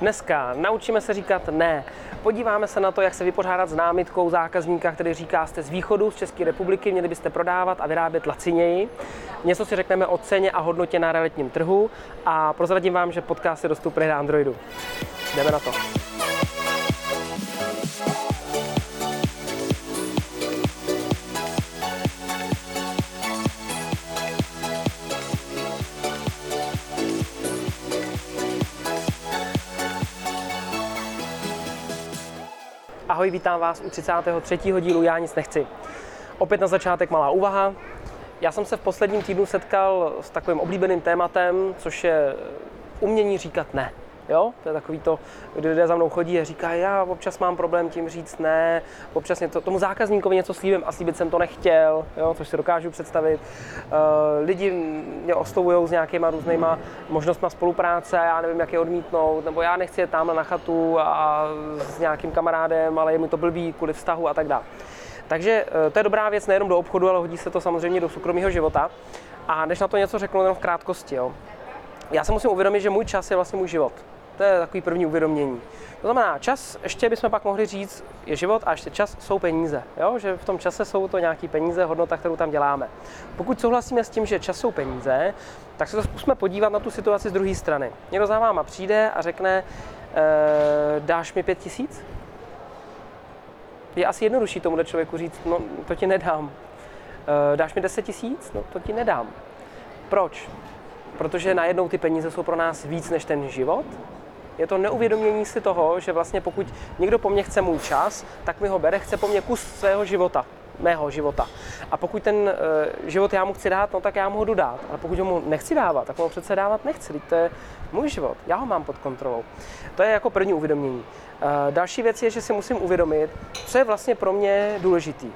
Dneska naučíme se říkat ne. Podíváme se na to, jak se vypořádat s námitkou zákazníka, který říká, jste z východu, z České republiky, měli byste prodávat a vyrábět laciněji. Něco si řekneme o ceně a hodnotě na realitním trhu a prozradím vám, že podcast je dostupný na Androidu. Jdeme na to. Ahoj, vítám vás u 33. dílu Já nic nechci. Opět na začátek malá úvaha. Já jsem se v posledním týdnu setkal s takovým oblíbeným tématem, což je umění říkat ne. Jo? To je takový to, kdy lidé za mnou chodí a říkají, já občas mám problém tím říct ne, občas něco, tomu zákazníkovi něco slíbím a slíbit jsem to nechtěl, jo? což si dokážu představit. Uh, lidi mě oslovují s nějakýma různýma možnostmi spolupráce, já nevím, jak je odmítnout, nebo já nechci jet na chatu a s nějakým kamarádem, ale je mi to blbý kvůli vztahu a tak dále. Takže uh, to je dobrá věc nejenom do obchodu, ale hodí se to samozřejmě do soukromého života. A než na to něco řeknu, jenom v krátkosti. Jo? Já se musím uvědomit, že můj čas je vlastně můj život. To je takový první uvědomění. To znamená, čas, ještě bychom pak mohli říct, je život a ještě čas jsou peníze. Jo? Že v tom čase jsou to nějaké peníze, hodnota, kterou tam děláme. Pokud souhlasíme s tím, že čas jsou peníze, tak se to zkusme podívat na tu situaci z druhé strany. Někdo za váma přijde a řekne, e, dáš mi pět tisíc? Je asi jednodušší tomu člověku říct, no to ti nedám. E, dáš mi 10 tisíc? No to ti nedám. Proč? Protože najednou ty peníze jsou pro nás víc než ten život, je to neuvědomění si toho, že vlastně pokud někdo po mně chce můj čas, tak mi ho bere, chce po mně kus svého života, mého života. A pokud ten uh, život já mu chci dát, no tak já mu ho jdu dát. Ale pokud ho mu nechci dávat, tak mu ho přece dávat nechci. To je můj život, já ho mám pod kontrolou. To je jako první uvědomění. Uh, další věc je, že si musím uvědomit, co je vlastně pro mě důležitý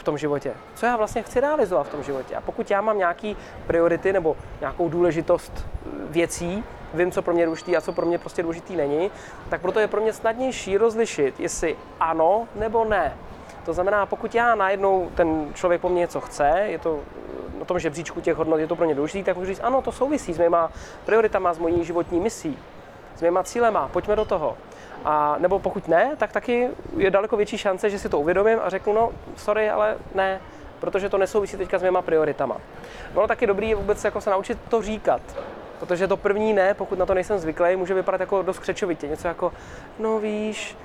v tom životě. Co já vlastně chci realizovat v tom životě. A pokud já mám nějaký priority nebo nějakou důležitost eh, věcí, vím, co pro mě důležitý a co pro mě prostě důležitý není, tak proto je pro mě snadnější rozlišit, jestli ano nebo ne. To znamená, pokud já najednou ten člověk po mně něco chce, je to na tom žebříčku těch hodnot, je to pro ně důležité, tak můžu říct, ano, to souvisí s mýma prioritama, s mojí životní misí, s mýma cílema, pojďme do toho. A nebo pokud ne, tak taky je daleko větší šance, že si to uvědomím a řeknu, no sorry, ale ne, protože to nesouvisí teďka s mýma prioritama. No taky dobrý je vůbec jako se naučit to říkat. Protože to první ne, pokud na to nejsem zvyklý, může vypadat jako dost křečovitě. Něco jako, no víš,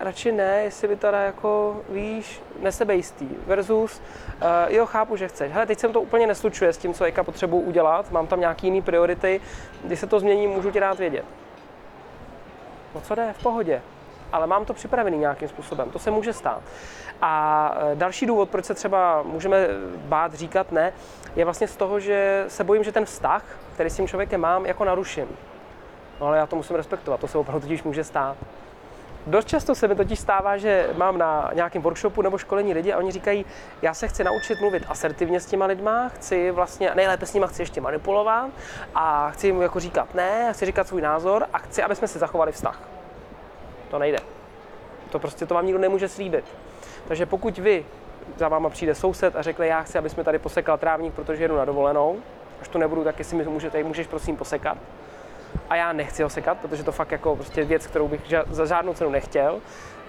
radši ne, jestli by teda jako, víš, nesebejistý. Versus, uh, jo, chápu, že chceš. Hele, teď jsem to úplně neslučuje s tím, co Eka potřebuji udělat, mám tam nějaký jiný priority, když se to změní, můžu ti dát vědět. No co jde, v pohodě. Ale mám to připravený nějakým způsobem, to se může stát. A e, další důvod, proč se třeba můžeme bát říkat ne, je vlastně z toho, že se bojím, že ten vztah, který s tím člověkem mám, jako naruším. No ale já to musím respektovat, to se opravdu totiž může stát. Dost často se mi totiž stává, že mám na nějakém workshopu nebo školení lidi a oni říkají, já se chci naučit mluvit asertivně s těma lidma, chci vlastně, nejlépe s nima chci ještě manipulovat a chci jim jako říkat ne, chci říkat svůj názor a chci, aby jsme si zachovali vztah. To nejde. To prostě to vám nikdo nemůže slíbit. Takže pokud vy za váma přijde soused a řekne, já chci, aby jsme tady posekal trávník, protože jedu na dovolenou, až to nebudu, tak jestli mi můžete, můžeš prosím posekat. A já nechci ho sekat, protože to fakt jako prostě věc, kterou bych za žádnou cenu nechtěl,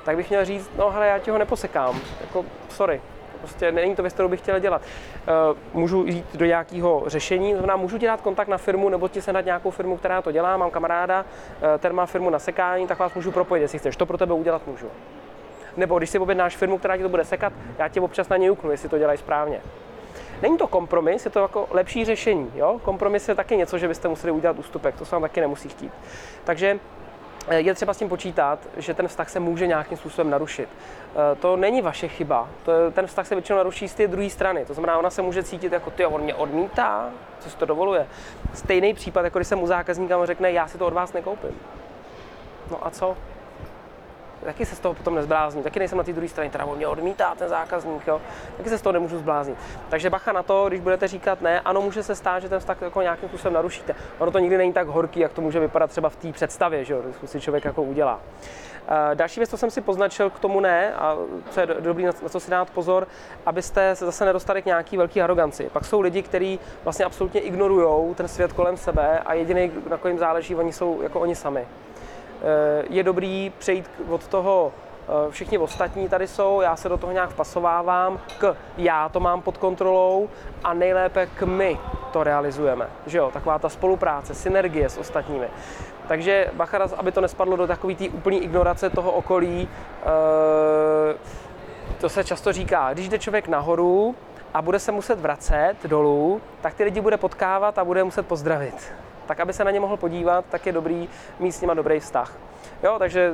tak bych měl říct, no hele, já ti ho neposekám, jako sorry, prostě není to věc, kterou bych chtěl dělat. Uh, můžu jít do nějakého řešení, znamená, můžu dělat kontakt na firmu nebo ti se nějakou firmu, která to dělá, mám kamaráda, uh, ten má firmu na sekání, tak vás můžu propojit, jestli chceš, to pro tebe udělat můžu. Nebo když si objednáš firmu, která ti to bude sekat, já tě občas na ně uknu, jestli to dělají správně. Není to kompromis, je to jako lepší řešení. Jo? Kompromis je taky něco, že byste museli udělat ústupek, to se vám taky nemusí chtít. Takže eh, je třeba s tím počítat, že ten vztah se může nějakým způsobem narušit. Eh, to není vaše chyba. Ten vztah se většinou naruší z té druhé strany. To znamená, ona se může cítit jako, ty, on mě odmítá, co si to dovoluje. Stejný případ, jako když se mu zákazníka řekne, já si to od vás nekoupím. No a co? Taky se z toho potom nezblázním, taky nejsem na té druhé straně, teda on mě odmítá ten zákazník, jo, taky se z toho nemůžu zbláznit. Takže bacha na to, když budete říkat ne, ano, může se stát, že ten vztah jako nějakým způsobem narušíte. Ono to nikdy není tak horký, jak to může vypadat třeba v té představě, že jo, si člověk jako udělá. Eh, další věc, co jsem si poznačil k tomu ne, a co je dobrý, na co si dát pozor, abyste se zase nedostali k nějaký velký aroganci. Pak jsou lidi, kteří vlastně absolutně ignorují ten svět kolem sebe a jediný, na koho jim záleží, oni jsou jako oni sami. Eh, je dobrý přejít od toho eh, všichni ostatní tady jsou, já se do toho nějak vpasovávám, k já to mám pod kontrolou a nejlépe k my to realizujeme. Že jo, taková ta spolupráce, synergie s ostatními. Takže bacha, aby to nespadlo do takové té úplné ignorace toho okolí, eh, to se často říká, když jde člověk nahoru a bude se muset vracet dolů, tak ty lidi bude potkávat a bude muset pozdravit. Tak aby se na ně mohl podívat, tak je dobrý mít s nima dobrý vztah. Jo, takže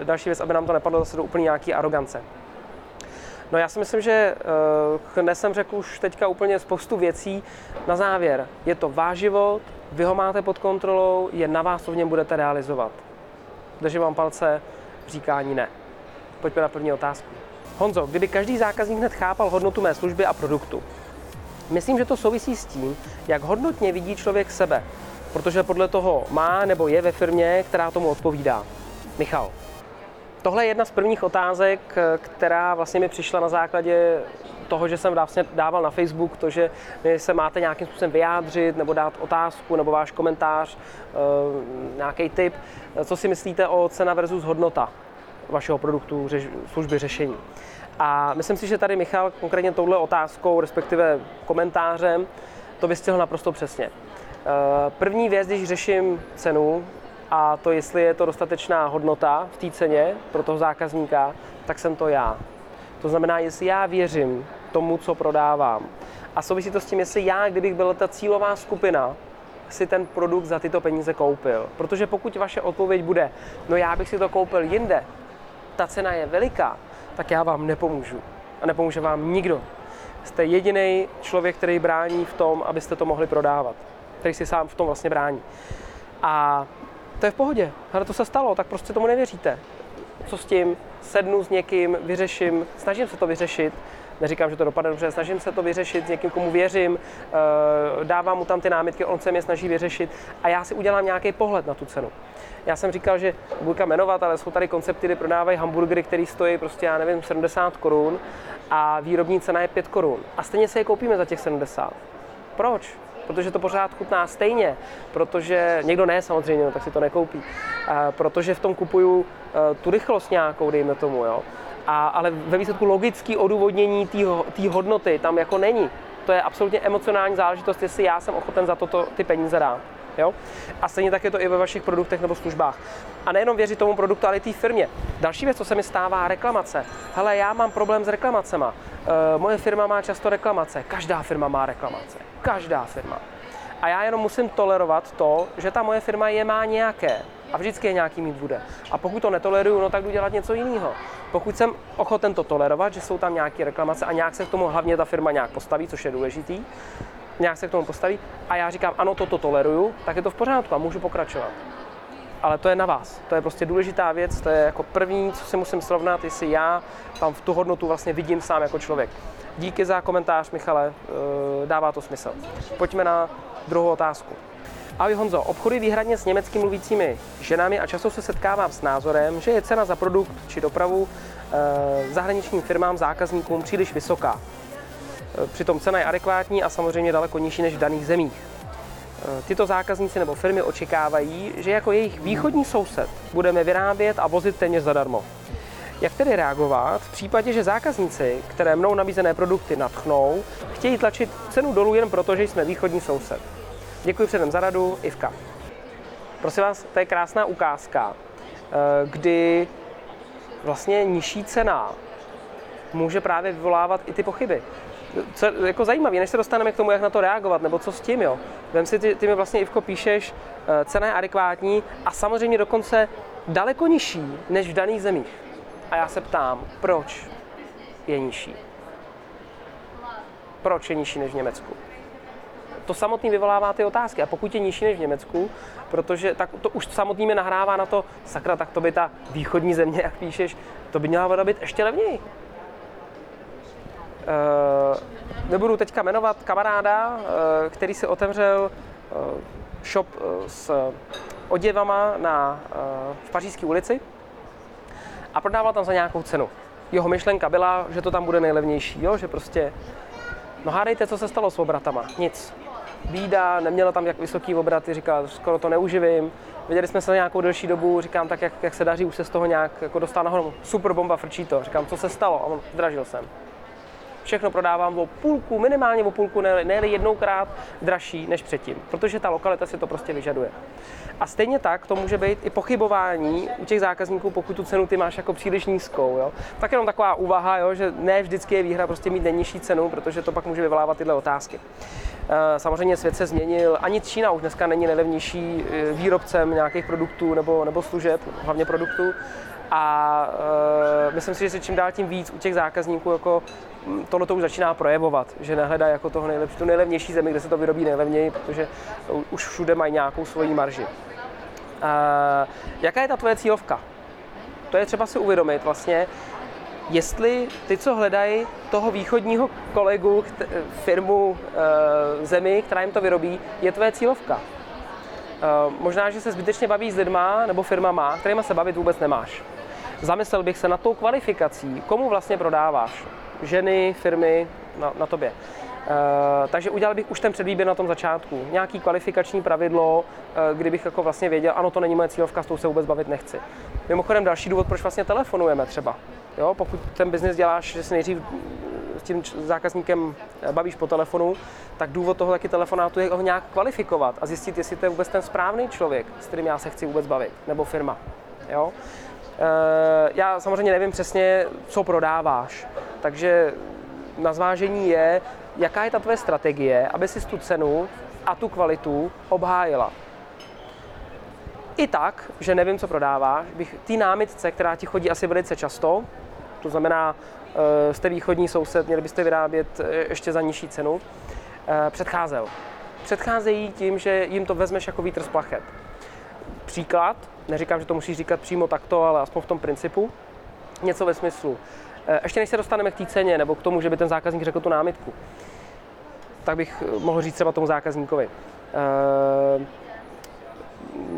eh, další věc, aby nám to nepadlo zase do úplně nějaký arogance. No já si myslím, že dnes jsem řekl už teďka úplně spoustu věcí. Na závěr, je to váš život, vy ho máte pod kontrolou, je na vás, co v něm budete realizovat. Držím vám palce v říkání ne. Pojďme na první otázku. Honzo, kdyby každý zákazník hned chápal hodnotu mé služby a produktu, myslím, že to souvisí s tím, jak hodnotně vidí člověk sebe, protože podle toho má nebo je ve firmě, která tomu odpovídá. Michal. Tohle je jedna z prvních otázek, která vlastně mi přišla na základě toho, že jsem vlastně dával na Facebook to, že se máte nějakým způsobem vyjádřit nebo dát otázku nebo váš komentář, eh, nějaký tip, co si myslíte o cena versus hodnota vašeho produktu, služby, řešení. A myslím si, že tady Michal konkrétně touhle otázkou, respektive komentářem, to vystihl naprosto přesně. Eh, první věc, když řeším cenu, a to, jestli je to dostatečná hodnota v té ceně pro toho zákazníka, tak jsem to já. To znamená, jestli já věřím tomu, co prodávám. A souvisí to s tím, jestli já, kdybych byla ta cílová skupina, si ten produkt za tyto peníze koupil. Protože pokud vaše odpověď bude, no já bych si to koupil jinde, ta cena je veliká, tak já vám nepomůžu. A nepomůže vám nikdo. Jste jediný člověk, který brání v tom, abyste to mohli prodávat. Který si sám v tom vlastně brání. A to je v pohodě. Ale to se stalo, tak prostě tomu nevěříte. Co s tím? Sednu s někým, vyřeším, snažím se to vyřešit, neříkám, že to dopadne dobře, snažím se to vyřešit s někým, komu věřím, eh, dávám mu tam ty námitky, on se mě snaží vyřešit a já si udělám nějaký pohled na tu cenu. Já jsem říkal, že budu jmenovat, ale jsou tady koncepty, kde prodávají hamburgery, které stojí prostě, já nevím, 70 korun a výrobní cena je 5 korun. A stejně se je koupíme za těch 70. Proč? Protože to pořád chutná stejně, protože někdo ne samozřejmě, no, tak si to nekoupí, a protože v tom kupuju e, tu rychlost nějakou, dejme tomu, jo. A, ale ve výsledku logický odůvodnění té hodnoty tam jako není. To je absolutně emocionální záležitost, jestli já jsem ochoten za toto ty peníze dát. Jo? A stejně tak je to i ve vašich produktech nebo službách. A nejenom věřit tomu produktu, ale i té firmě. Další věc, co se mi stává, reklamace. Hele, já mám problém s reklamacema. E, moje firma má často reklamace. Každá firma má reklamace. Každá firma. A já jenom musím tolerovat to, že ta moje firma je má nějaké. A vždycky je nějaký mít bude. A pokud to netoleruju, no tak jdu dělat něco jiného. Pokud jsem ochoten to tolerovat, že jsou tam nějaké reklamace a nějak se k tomu hlavně ta firma nějak postaví, což je důležitý, nějak se k tomu postaví a já říkám, ano, toto toleruju, tak je to v pořádku a můžu pokračovat. Ale to je na vás. To je prostě důležitá věc, to je jako první, co si musím srovnat, jestli já tam v tu hodnotu vlastně vidím sám jako člověk. Díky za komentář, Michale, eh, dává to smysl. Pojďme na druhou otázku. Ahoj Honzo, obchody výhradně s německy mluvícími ženami a často se setkávám s názorem, že je cena za produkt či dopravu e, zahraničním firmám, zákazníkům příliš vysoká. E, přitom cena je adekvátní a samozřejmě daleko nižší než v daných zemích. E, tyto zákazníci nebo firmy očekávají, že jako jejich východní soused budeme vyrábět a vozit téměř zadarmo. Jak tedy reagovat v případě, že zákazníci, které mnou nabízené produkty natchnou, chtějí tlačit cenu dolů jen proto, že jsme východní soused? Děkuji předem za radu, Ivka. Prosím vás, to je krásná ukázka, eh, kdy vlastně nižší cena může právě vyvolávat i ty pochyby. Co jako zajímavé, než se dostaneme k tomu, jak na to reagovat, nebo co s tím, jo. Vem si, ty, ty mi vlastně, Ivko, píšeš, eh, cena je adekvátní a samozřejmě dokonce daleko nižší než v daných zemích. A já se ptám, proč je nižší? Proč je nižší než v Německu? to samotný vyvolává ty otázky. A pokud je nižší než v Německu, protože tak to už samotný mi nahrává na to, sakra, tak to by ta východní země, jak píšeš, to by měla voda být ještě levněji. Uh, nebudu teďka jmenovat kamaráda, uh, který si otevřel uh, shop s oděvama na, v Pařížské ulici a prodával tam za nějakou cenu. Jeho myšlenka byla, že to tam bude nejlevnější, jo? že prostě, no hádejte, co se stalo s obratama, nic. Bída, neměla tam jak vysoký obraty, říkal, skoro to neuživím. Viděli jsme se nějakou delší dobu, říkám tak, jak, jak se daří, už se z toho nějak jako dostal nahoru. Super bomba, frčí to. Říkám, co se stalo? A on, zdražil jsem všechno prodávám o půlku, minimálně o půlku, ne, ne jednoukrát dražší než předtím, protože ta lokalita si to prostě vyžaduje. A stejně tak to může být i pochybování u těch zákazníků, pokud tu cenu ty máš jako příliš nízkou. Jo? Tak jenom taková úvaha, jo, že ne vždycky je výhra prostě mít nejnižší cenu, protože to pak může vyvolávat tyhle otázky. Eh, samozřejmě svět se změnil, ani Čína už dneska není nejlevnější eh, výrobcem nějakých produktů nebo, nebo služeb, hlavně produktů. A uh, myslím si, že se čím dál tím víc u těch zákazníků jako hm, tohle to už začíná projevovat, že nehledá jako toho nejlepší, tu nejlevnější zemi, kde se to vyrobí nejlevněji, protože už všude mají nějakou svoji marži. Uh, jaká je ta tvoje cílovka? To je třeba si uvědomit vlastně, jestli ty, co hledají toho východního kolegu, firmu, uh, zemi, která jim to vyrobí, je tvoje cílovka. Uh, možná, že se zbytečně baví s lidma nebo firmama, kterými se bavit vůbec nemáš zamyslel bych se nad tou kvalifikací, komu vlastně prodáváš. Ženy, firmy, na, na tobě. Uh, takže udělal bych už ten předvýběr na tom začátku. Nějaký kvalifikační pravidlo, uh, kdybych jako vlastně věděl, ano, to není moje cílovka, s tou se vůbec bavit nechci. Mimochodem další důvod, proč vlastně telefonujeme třeba. Jo, pokud ten biznis děláš, že si nejdřív s tím zákazníkem eh, bavíš po telefonu, tak důvod toho taky telefonátu je ho nějak kvalifikovat a zjistit, jestli to je vůbec ten správný člověk, s kterým já se chci vůbec bavit, nebo firma. Jo? Eh, já samozřejmě nevím přesně, co prodáváš, takže na zvážení je, jaká je ta tvoje strategie, aby si tu cenu a tu kvalitu obhájila. I tak, že nevím, co prodáváš, bych té námitce, která ti chodí asi velice často, to znamená, eh, jste východní soused, měli byste vyrábět eh, ještě za nižší cenu, předcházel. Předcházejí tím, že jim to vezmeš jako vítr z plachet. Příklad, neříkám, že to musíš říkat přímo takto, ale aspoň v tom principu, něco ve smyslu. Eh, ještě než se dostaneme k té ceně nebo k tomu, že by ten zákazník řekl tu námitku, tak bych mohl říct třeba tomu zákazníkovi. Eh,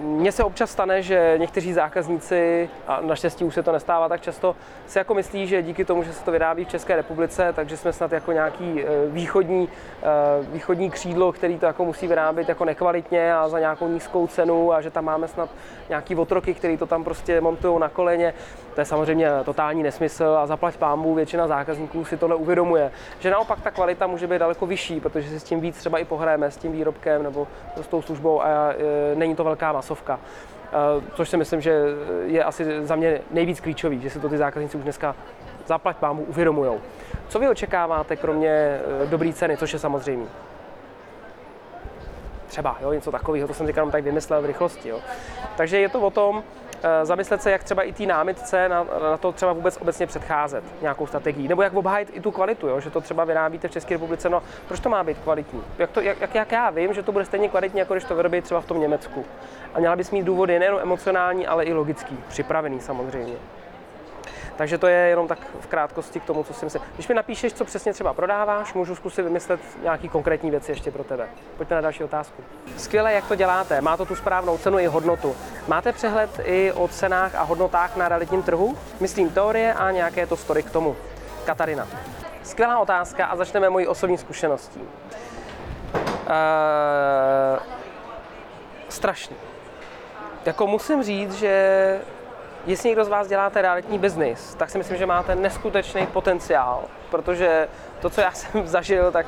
mně se občas stane, že někteří zákazníci, a naštěstí už se to nestává tak často, si jako myslí, že díky tomu, že se to vyrábí v České republice, takže jsme snad jako nějaký eh, východní, eh, východní křídlo, který to jako musí vyrábět jako nekvalitně a za nějakou nízkou cenu a že tam máme snad nějaký otroky, který to tam prostě montují na koleně. To je samozřejmě totální nesmysl a zaplať pámbu, většina zákazníků si tohle uvědomuje. Že naopak ta kvalita může být daleko vyšší, protože si s tím víc třeba i pohrajeme, s tím výrobkem nebo s tou službou a e, není to velká masovka. E, což si myslím, že je asi za mě nejvíc klíčový, že si to ty zákazníci už dneska zaplať pámu uvědomují. Co vy očekáváte, kromě e, dobré ceny, což je samozřejmě? Třeba, jo, něco takového, to jsem říkal tak vymyslel v rychlosti. Jo. Takže je to o tom, Eh, zamyslet se, jak třeba i té námitce na, na to třeba vůbec obecně předcházet nějakou strategii, nebo jak obhájit i tu kvalitu, jo? že to třeba vyrábíte v České republice, no proč to má být kvalitní? Jak, to, jak, jak já vím, že to bude stejně kvalitní, jako když to vyrobí třeba v tom Německu. A měla bys mít důvody nejen emocionální, ale i logický, připravený samozřejmě. Takže to je jenom tak v krátkosti k tomu, co si myslím. Když mi napíšeš, co přesně třeba prodáváš, můžu zkusit vymyslet nějaký konkrétní věci ještě pro tebe. Pojďme na další otázku. Skvěle, jak to děláte. Má to tu správnou cenu i hodnotu. Máte přehled i o cenách a hodnotách na realitním trhu? Myslím teorie a nějaké to story k tomu. Katarina. Skvělá otázka a začneme mojí osobní zkušeností. Uh, strašný. Jako musím říct, že Jestli někdo z vás děláte realitní biznis, tak si myslím, že máte neskutečný potenciál, protože to, co já jsem zažil, tak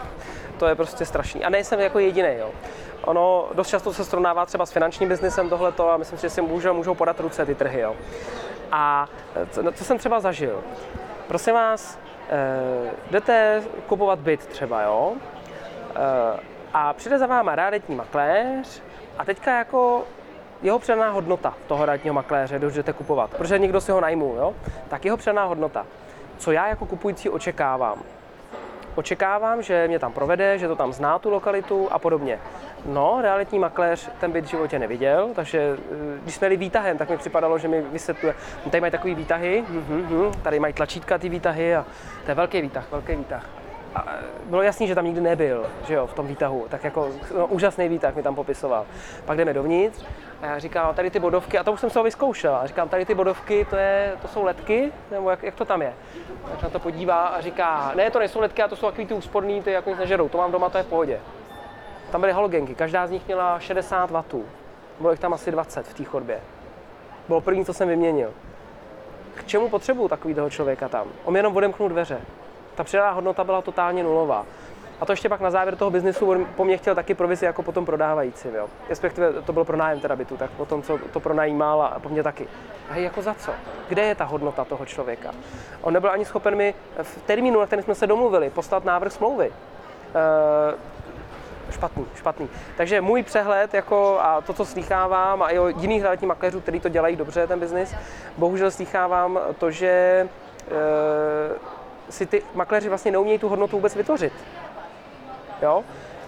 to je prostě strašný. A nejsem jako jediný. Jo. Ono dost často se srovnává třeba s finančním biznesem tohleto a myslím si, že si můžou, můžou podat ruce ty trhy. Jo. A co, no, co jsem třeba zažil? Prosím vás, eh, jdete kupovat byt třeba, jo? Eh, a přijde za váma realitní makléř a teďka jako jeho přená hodnota toho realitního makléře, když jdete kupovat, protože někdo si ho najmul, jo? tak jeho přená hodnota. Co já jako kupující očekávám? očekávám, že mě tam provede, že to tam zná tu lokalitu a podobně. No, realitní makléř ten byt v životě neviděl, takže eh, když jsme jeli výtahem, tak mi připadalo, že mi vysvětluje, tady mají takový výtahy, hm, hm, hm, tady mají tlačítka ty výtahy a to je velký výtah, velký výtah. A bylo jasný, že tam nikdy nebyl, že jo, v tom výtahu, tak jako no, úžasný výtah mi tam popisoval. Pak jdeme dovnitř a já říkám, tady ty bodovky, a to už jsem se ho vyzkoušel, a říkám, tady ty bodovky, to, je, to jsou letky, nebo jak, jak to tam je? Tak na to podívá a říká, ne, to nejsou letky, a to jsou takový ty úsporný, ty jako nic nežerou, to mám doma, to je v pohodě. Tam byly halogenky, každá z nich měla 60 W. Bylo jich tam asi 20 v té chodbě. Bylo první, co jsem vyměnil. K čemu potřebuju takového člověka tam? On jenom odemknul dveře. Ta přidaná hodnota byla totálně nulová. A to ještě pak na závěr toho biznesu po mně chtěl taky provizi jako potom prodávající, jo. Respektive to bylo pronájem teda bytu, tak potom, co to pronajímal a po mně taky. A jako za co? Kde je ta hodnota toho člověka? On nebyl ani schopen mi v termínu, na kterém jsme se domluvili, poslat návrh smlouvy. Uh, špatný, špatný. Takže můj přehled jako a to, co slýchávám a i o jiných realitních makléřů, kteří to dělají dobře, ten biznis, bohužel slýchávám to, že e, si ty makléři vlastně neumějí tu hodnotu vůbec vytvořit. Jo?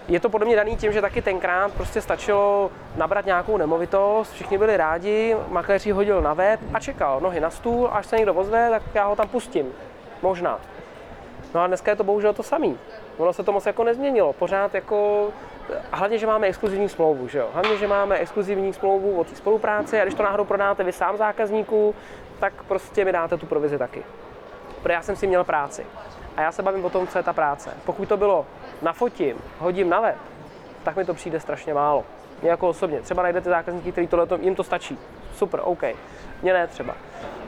Je to podle mě daný tím, že taky tenkrát prostě stačilo nabrat nějakou nemovitost, všichni byli rádi, makléř hodil na web a čekal nohy na stůl, až se někdo ozve, tak já ho tam pustím. Možná. No a dneska je to bohužel to samý. Ono se to moc jako nezměnilo. Pořád jako, hlavně, že máme exkluzivní smlouvu, že jo? Hlavně, že máme exkluzivní smlouvu o té spolupráci a když to náhodou prodáte vy sám zákazníků, tak prostě mi dáte tu provizi taky. Protože já jsem si měl práci. A já se bavím o tom, co je ta práce. Pokud to bylo nafotím, hodím na web, tak mi to přijde strašně málo. Mě jako osobně. Třeba najdete zákazníky, který tohle, jim to stačí. Super, OK. Mně ne třeba.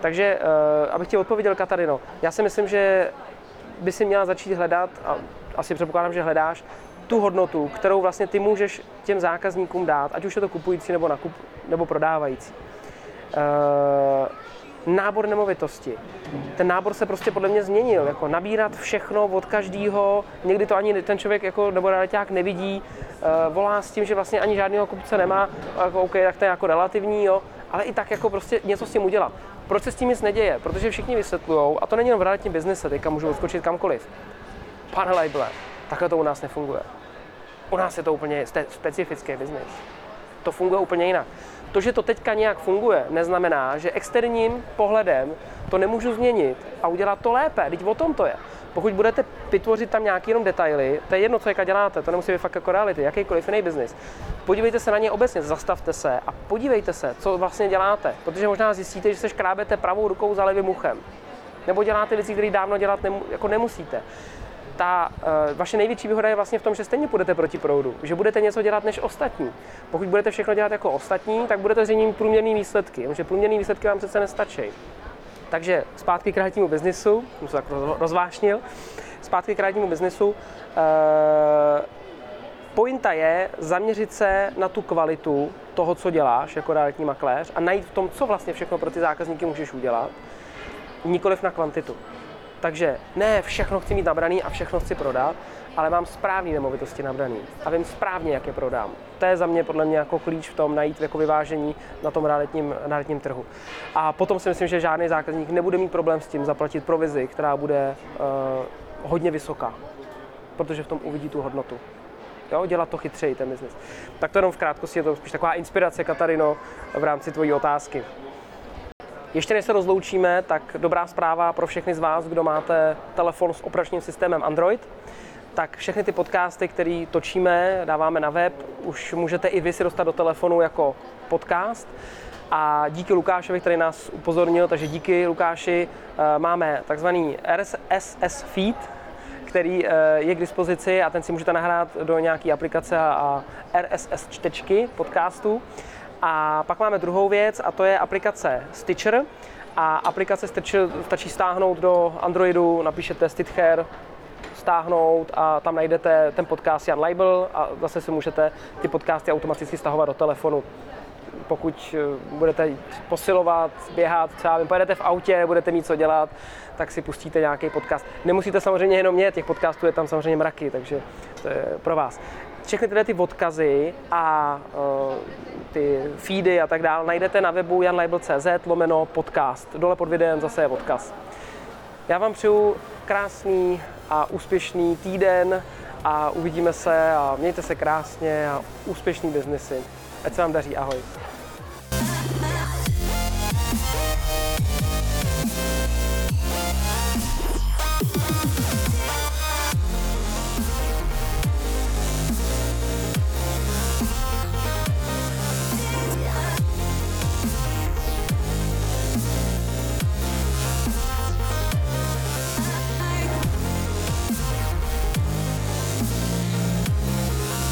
Takže, uh, abych ti odpověděl, Katarino, já si myslím, že by si měla začít hledat, a asi předpokládám, že hledáš, tu hodnotu, kterou vlastně ty můžeš těm zákazníkům dát, ať už je to kupující nebo, nakup, nebo prodávající. Uh, nábor nemovitosti. Ten nábor se prostě podle mě změnil, jako nabírat všechno od každého, někdy to ani ten člověk jako, nebo realiták nevidí, uh, volá s tím, že vlastně ani žádného kupce nemá, jako OK, tak to je jako relativní, jo, ale i tak jako prostě něco s tím udělat. Proč se s tím nic neděje? Protože všichni vysvětlují, a to není jen v realitním biznise, teďka můžu odskočit kamkoliv. Pane Leibler, takhle to u nás nefunguje. U nás je to úplně specifický biznis. To funguje úplně jinak. To, že to teďka nějak funguje, neznamená, že externím pohledem to nemůžu změnit a udělat to lépe. Teď o tom to je. Pokud budete vytvořit tam nějaký jenom detaily, to je jedno, co jaka děláte, to nemusí být fakt jako reality, jakýkoliv jiný biznis. Podívejte se na ně obecně, zastavte se a podívejte se, co vlastně děláte, protože možná zjistíte, že se škrábete pravou rukou za levým uchem. Nebo děláte věci, které dávno dělat nemu, jako nemusíte ta uh, vaše největší výhoda je vlastně v tom, že stejně půjdete proti proudu, že budete něco dělat než ostatní. Pokud budete všechno dělat jako ostatní, tak budete zřejmě průměrný výsledky, protože průměrný výsledky vám přece nestačí. Takže zpátky k realitnímu biznisu, jsem se tak rozvášnil, zpátky k realitnímu biznisu. Uh, pointa je zaměřit se na tu kvalitu toho, co děláš jako realitní makléř a najít v tom, co vlastně všechno pro ty zákazníky můžeš udělat, nikoliv na kvantitu. Takže ne všechno chci mít nabraný a všechno chci prodat, ale mám správné nemovitosti nabraný a vím správně, jak je prodám. To je za mě podle mě jako klíč v tom najít jako vyvážení na tom realitním, realitním trhu. A potom si myslím, že žádný zákazník nebude mít problém s tím zaplatit provizi, která bude uh, hodně vysoká, protože v tom uvidí tu hodnotu. Jo, dělat to chytřeji, ten biznis. Tak to jenom v krátkosti je to spíš taková inspirace, Katarino, v rámci tvojí otázky. Ještě než se rozloučíme, tak dobrá zpráva pro všechny z vás, kdo máte telefon s operačním systémem Android, tak všechny ty podcasty, které točíme, dáváme na web, už můžete i vy si dostat do telefonu jako podcast. A díky Lukášovi, který nás upozornil, takže díky Lukáši, eh, máme takzvaný RSS feed, který eh, je k dispozici a ten si můžete nahrát do nějaké aplikace a RSS čtečky podcastu. A pak máme druhou věc a to je aplikace Stitcher. A aplikace Stitcher stačí stáhnout do Androidu, napíšete Stitcher, stáhnout a tam najdete ten podcast Jan Label a zase si můžete ty podcasty automaticky stahovat do telefonu. Pokud eh, budete posilovat, běhat, třeba pojedete v autě, budete mít co dělat, tak si pustíte nějaký podcast. Nemusíte samozřejmě jenom mě, těch podcastů je tam samozřejmě mraky, takže to je pro vás všechny tyhle ty odkazy a uh, ty feedy a tak dále najdete na webu janlabel.cz lomeno podcast. Dole pod videem zase je odkaz. Já vám přeju krásný a úspěšný týden a uvidíme se a mějte se krásně a úspěšný biznesy. Ať se vám daří, ahoj.